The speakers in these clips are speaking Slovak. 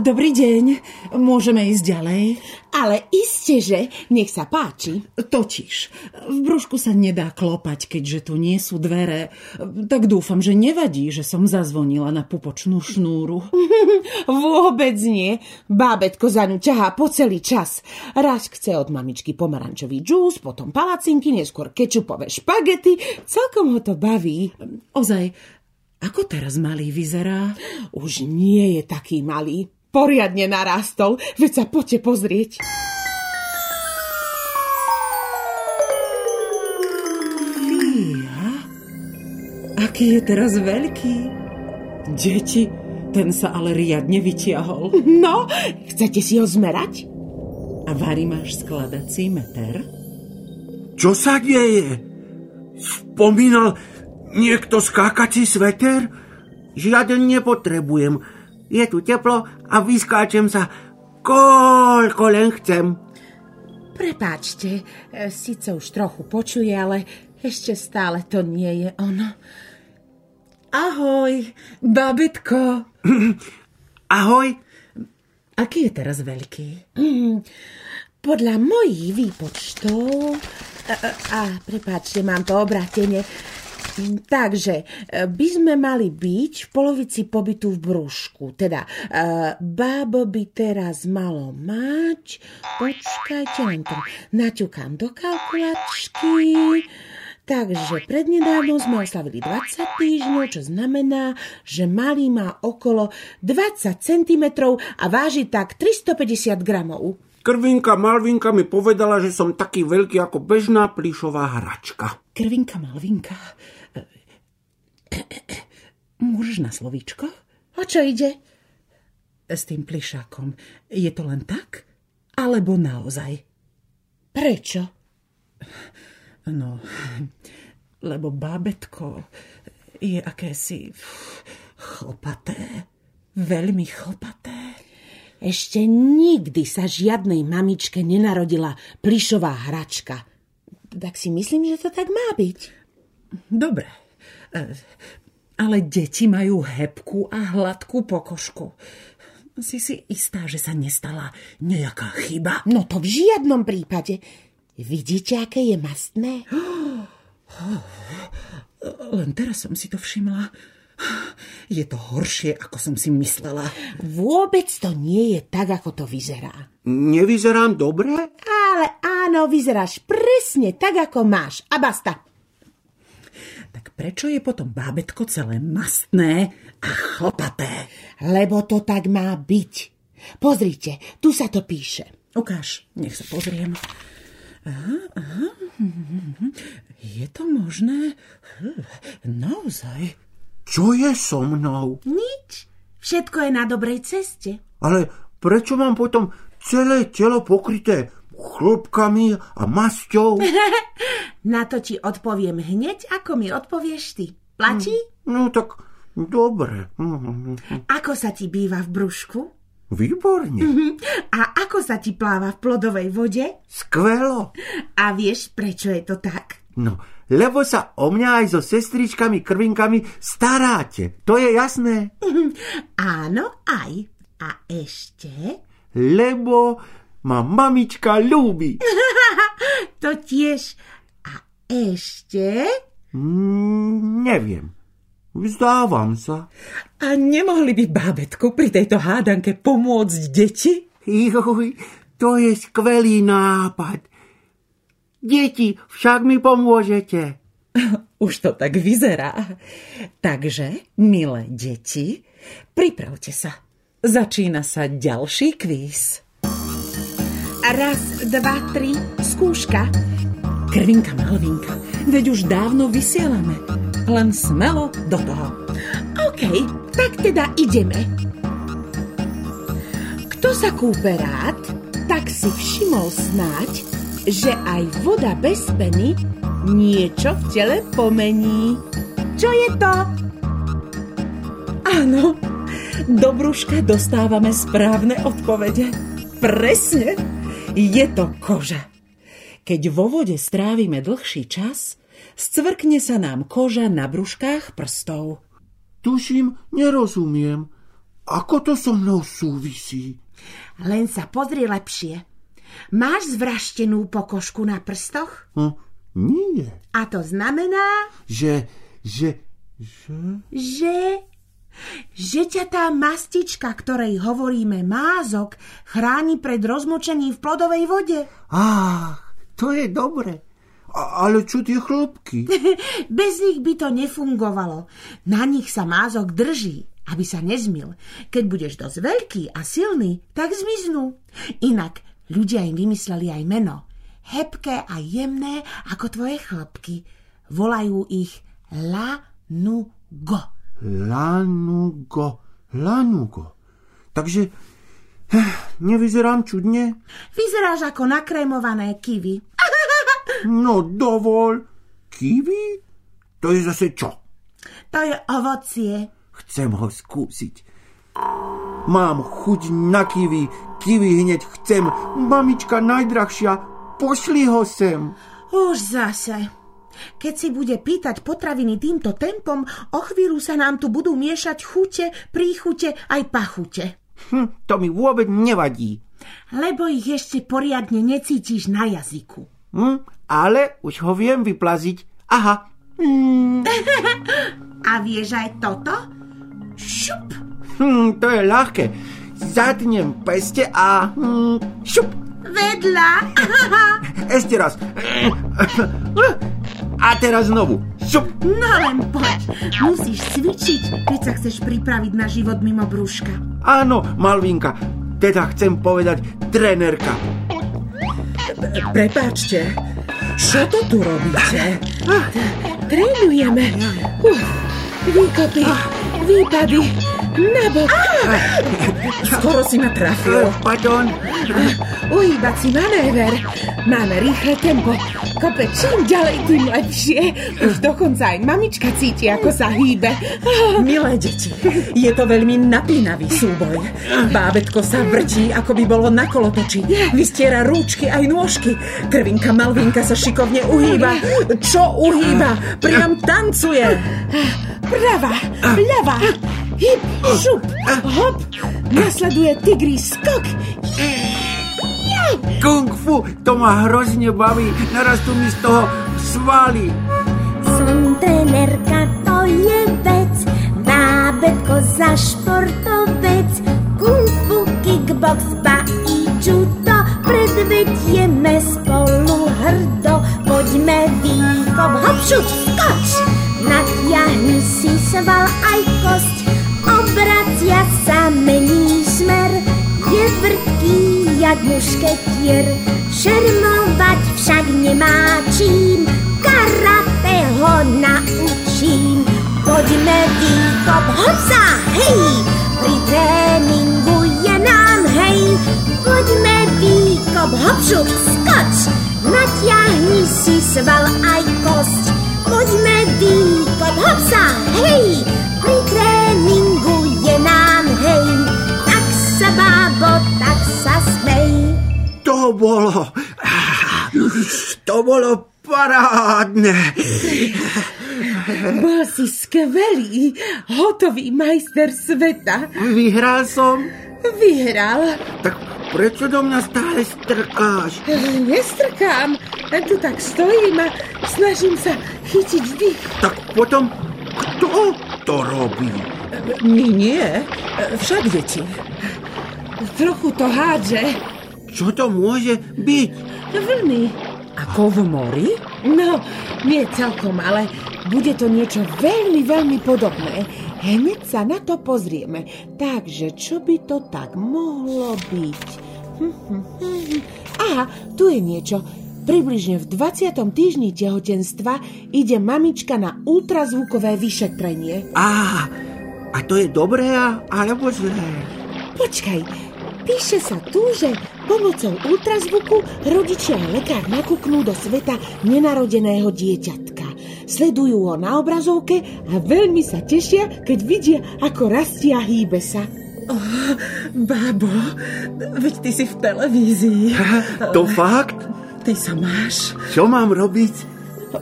Dobrý deň. Môžeme ísť ďalej? Ale iste, že nech sa páči. Totiž, v brúšku sa nedá klopať, keďže tu nie sú dvere. Tak dúfam, že nevadí, že som zazvonila na pupočnú šnúru. Vôbec nie. Bábetko za ňu ťahá po celý čas. Raz chce od mamičky pomarančový džús, potom palacinky, neskôr kečupové špagety. Celkom ho to baví. Ozaj, ako teraz malý vyzerá? Už nie je taký malý poriadne narastol, veď sa poďte pozrieť. Fíha, aký je teraz veľký. Deti, ten sa ale riadne vytiahol. No, chcete si ho zmerať? A Vary máš skladací meter? Čo sa deje? Spomínal niekto skákací sveter? Žiaden nepotrebujem. Je tu teplo a vyskáčem sa koľko len chcem. Prepáčte, e, síce už trochu počuje, ale ešte stále to nie je ono. Ahoj, babetko. Ahoj. Aký je teraz veľký? Mm, podľa mojich výpočtov... A, a, a prepáčte, mám to obratenie. Takže e, by sme mali byť v polovici pobytu v brúšku. Teda, uh, bábo by teraz malo mať... Počkajte, len to naťukám do kalkulačky. Takže prednedávno sme oslavili 20 týždňov, čo znamená, že malý má okolo 20 cm a váži tak 350 gramov. Krvinka Malvinka mi povedala, že som taký veľký ako bežná plišová hračka. Krvinka Malvinka, Môžeš na slovíčko? O čo ide? S tým plišákom. Je to len tak? Alebo naozaj? Prečo? No, lebo bábetko je akési chlpaté. Veľmi chlpaté. Ešte nikdy sa žiadnej mamičke nenarodila plišová hračka. Tak si myslím, že to tak má byť. Dobre, ale deti majú hebku a hladkú pokožku. Si si istá, že sa nestala nejaká chyba? No to v žiadnom prípade. Vidíte, aké je mastné? Len teraz som si to všimla. Je to horšie, ako som si myslela. Vôbec to nie je tak, ako to vyzerá. Nevyzerám dobre? Ale áno, vyzeráš presne tak, ako máš. A basta tak prečo je potom bábetko celé mastné a chlpaté? Lebo to tak má byť. Pozrite, tu sa to píše. Ukáž, nech sa pozriem. Aha, aha. Je to možné? Naozaj. Čo je so mnou? Nič. Všetko je na dobrej ceste. Ale prečo mám potom celé telo pokryté chlopkami a masťou? Na to ti odpoviem hneď, ako mi odpovieš ty. Platí? No, no tak dobre. Ako sa ti býva v brúšku? Výborne. A ako sa ti pláva v plodovej vode? Skvelo. A vieš, prečo je to tak? No, lebo sa o mňa aj so sestričkami, krvinkami staráte. To je jasné? Áno, aj. A ešte? Lebo ma mamička ľúbi. to tiež ešte? Mm, neviem. Vzdávam sa. A nemohli by bábetku pri tejto hádanke pomôcť deti? Joj, to je skvelý nápad. Deti, však mi pomôžete. Už to tak vyzerá. Takže, milé deti, pripravte sa. Začína sa ďalší kvíz. Raz, dva, tri, skúška. Krvinka Malvinka, veď už dávno vysielame. Len smelo do toho. OK, tak teda ideme. Kto sa kúpe rád, tak si všimol snáď, že aj voda bez peny niečo v tele pomení. Čo je to? Áno, do brúška dostávame správne odpovede. Presne, je to koža. Keď vo vode strávime dlhší čas, scvrkne sa nám koža na brúškách prstov. Tuším, nerozumiem. ako to so mnou súvisí? Len sa pozri lepšie. Máš zvraštenú pokožku na prstoch? Hm, nie. A to znamená, Že, že, že... že... Že ťa tá mastička, ktorej hovoríme mázok, chráni pred rozmočením v plodovej vode. Ach, to je dobre. A, ale čo tie chlopky? Bez nich by to nefungovalo. Na nich sa mázok drží, aby sa nezmil. Keď budeš dosť veľký a silný, tak zmiznú. Inak ľudia im vymysleli aj meno. Hebké a jemné ako tvoje chlopky. Volajú ich Lanugo. Lanugo, lanugo. Takže eh, nevyzerám čudne? Vyzeráš ako nakrémované kivy. No dovol. Kiwi? To je zase čo? To je ovocie. Chcem ho skúsiť. Mám chuť na kiwi. Kiwi hneď chcem. Mamička najdrahšia, pošli ho sem. Už zase. Keď si bude pýtať potraviny týmto tempom, o chvíľu sa nám tu budú miešať chute, príchute aj pachute. Hm, to mi vôbec nevadí. Lebo ich ešte poriadne necítiš na jazyku. Hm, ale už ho viem vyplaziť. Aha. A vieš aj toto? Šup! Hm, to je ľahké. Zatnem peste a... Hm, šup. Vedľa! Ešte raz. A teraz znovu. Šup. No len poď. Musíš cvičiť, keď sa chceš pripraviť na život mimo brúška. Áno, Malvinka. Teda chcem povedať trenérka. Prepáčte, čo to tu robíte? Trénujeme. Uf, výkopy, výpady, nabok, Skoro si ma trafil. Eh, Pardon. uhýbací manéver. Máme rýchle tempo. Kope čím ďalej, tým lepšie. Už dokonca aj mamička cíti, ako sa hýbe. Milé deti, je to veľmi napínavý súboj. Bábetko sa vrtí, ako by bolo na kolotoči. Vystiera rúčky aj nôžky. Krvinka Malvinka sa šikovne uhýba. Čo uhýba? Priam tancuje. Prava, ľava, hyb, šup, hop. Nasleduje tigrý skok. Kung fu, to ma hrozne baví. Narastú mi z toho svaly. Som trenerka, to je vec, bábetko za športovec, kung fu, kickbox, ba i judo, predvedieme spolu hrdo, poďme výkop, hop, šup, skoč, natiahni si sval aj kosť, sa, mení smer, je vrtký jak mušketier, šermovať však nemá čím, karate ho naučím. Poďme výkop, hopsa, hej, pri tréningu je nám hej. Poďme výkop, hopšup, skoč, natiahni si sval aj kosť. To bolo parádne. Bol si skvelý, hotový majster sveta. Vyhral som? Vyhral. Tak prečo do mňa stále strkáš? Nestrkám, len tu tak stojím a snažím sa chytiť dých. Tak potom kto to robí? My nie, však deti. Trochu to hádže. Čo to môže byť? Vlny. Ako v mori? No, nie celkom, ale bude to niečo veľmi, veľmi podobné. Hneď sa na to pozrieme. Takže, čo by to tak mohlo byť? Hm, hm, hm. Aha, tu je niečo. Približne v 20. týždni tehotenstva ide mamička na ultrazvukové vyšetrenie. Á, a to je dobré alebo zlé? Počkaj, píše sa tu, že pomocou ultrazvuku rodičia a lekár nakúknú do sveta nenarodeného dieťatka. Sledujú ho na obrazovke a veľmi sa tešia, keď vidia, ako rastie a hýbe sa. Oh, bábo, veď ty si v televízii. To fakt? Ty sa máš. Čo mám robiť?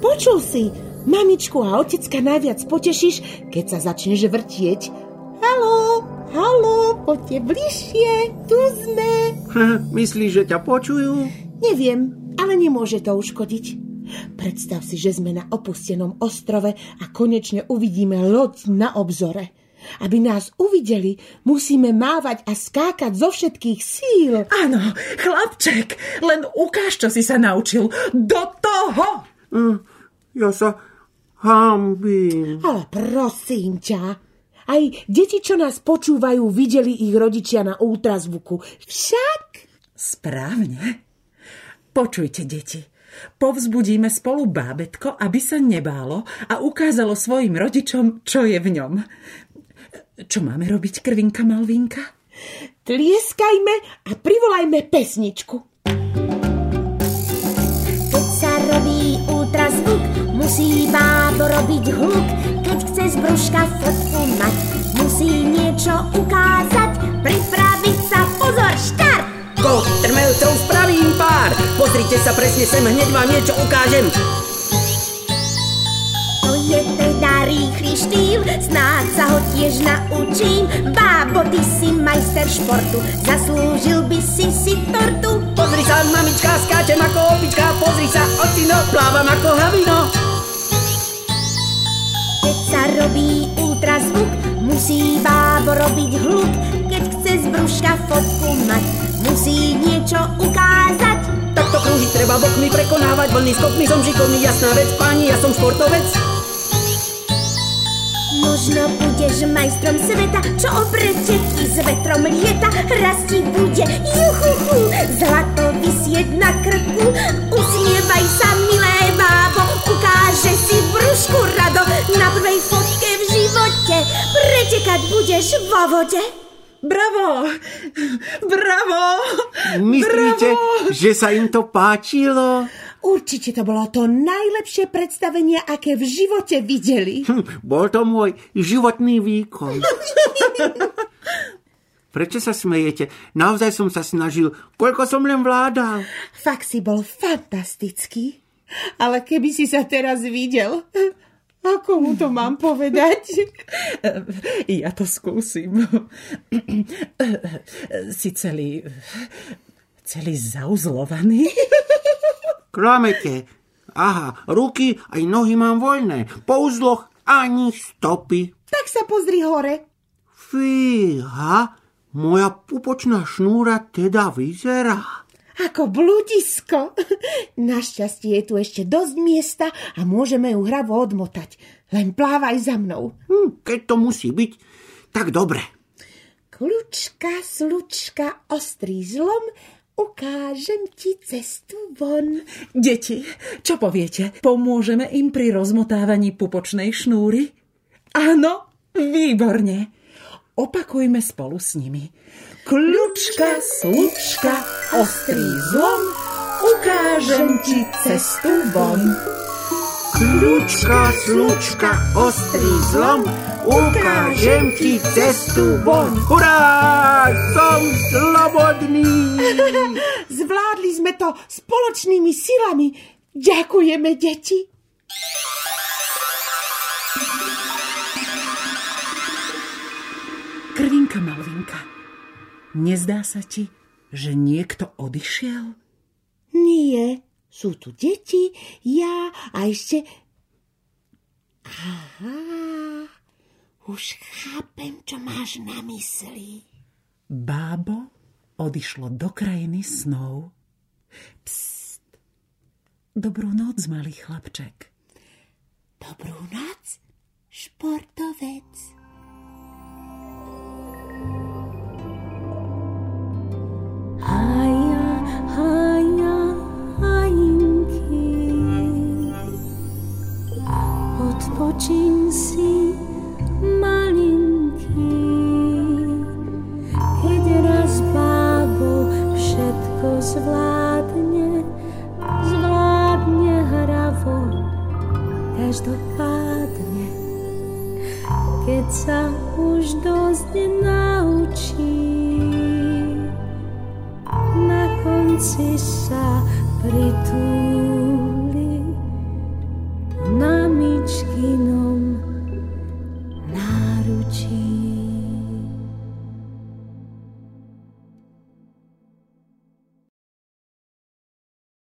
Počul si, mamičku a otecka najviac potešíš, keď sa začneš vrtieť. Haló, haló, Poďte bližšie, tu sme. Myslíš, že ťa počujú? Neviem, ale nemôže to uškodiť. Predstav si, že sme na opustenom ostrove a konečne uvidíme loď na obzore. Aby nás uvideli, musíme mávať a skákať zo všetkých síl. Áno, chlapček, len ukáž, čo si sa naučil. Do toho! Hm, ja sa hambím. Ale prosím ťa, aj deti, čo nás počúvajú, videli ich rodičia na ultrazvuku. Však? Správne. Počujte, deti. Povzbudíme spolu bábetko, aby sa nebálo a ukázalo svojim rodičom, čo je v ňom. Čo máme robiť, krvinka Malvinka? Tlieskajme a privolajme pesničku. Keď sa robí ultrazvuk, musí bábo robiť hluk. Chce z brúška fotku mať, musí niečo ukázať. Pripraviť sa, pozor, štart! Ko, trmelcov spravím pár. Pozrite sa presne sem, hneď vám niečo ukážem. To je teda rýchly štýl, snáď sa ho tiež naučím. Bábo, ty si majster športu, zaslúžil by si si tortu. Pozri sa, mamička, skáčem ako opička. Pozri sa, ocino, plávam ako havino. Keď sa robí ultrazvuk, musí bábo robiť hluk. Keď chce z brúška fotku mať, musí niečo ukázať. Takto krúžiť treba bokmi prekonávať vlny skokmi. Som šikovný, jasná vec, páni, ja som športovec. Možno budeš majstrom sveta, čo o preteky s vetrom lieta. Raz ti bude juchuchu, zlato vysieť na krku. Usmievaj sa, ukáže brúšku rado. Na prvej fotke v živote pretekať budeš vo vode. Bravo! Bravo! Myslíte, Bravo! že sa im to páčilo? Určite to bolo to najlepšie predstavenie, aké v živote videli. Hm, bol to môj životný výkon. Prečo sa smejete? Naozaj som sa snažil, koľko som len vládal. Fakt si bol fantastický. Ale keby si sa teraz videl, ako mu to mám povedať? Ja to skúsim. Si celý... celý zauzlovaný. Klamete. Aha, ruky aj nohy mám voľné. Po uzloch ani stopy. Tak sa pozri hore. Fíha, moja pupočná šnúra teda vyzerá. Ako bludisko. Našťastie je tu ešte dosť miesta a môžeme ju hravo odmotať. Len plávaj za mnou. Hm, keď to musí byť, tak dobre. Kľučka, slučka, ostrý zlom, ukážem ti cestu von. Deti, čo poviete? Pomôžeme im pri rozmotávaní pupočnej šnúry? Áno, výborne. Opakujme spolu s nimi. Kľučka, slučka, ostrý zlom, ukážem ti cestu von. Kľúčka, slučka, ostrý zlom, ukážem ti cestu von. Hurá, som slobodný. Zvládli sme to spoločnými silami. Ďakujeme, deti. Krvinka Malvinka, nezdá sa ti, že niekto odišiel? Nie, sú tu deti, ja a ešte... Aha, už chápem, čo máš na mysli. Bábo odišlo do krajiny snov. Psst. Dobrú noc, malý chlapček. Dobrú noc, športovec. Každopádne. Keď sa už dosť naučí, na konci sa pritúli mamičkinom náručí.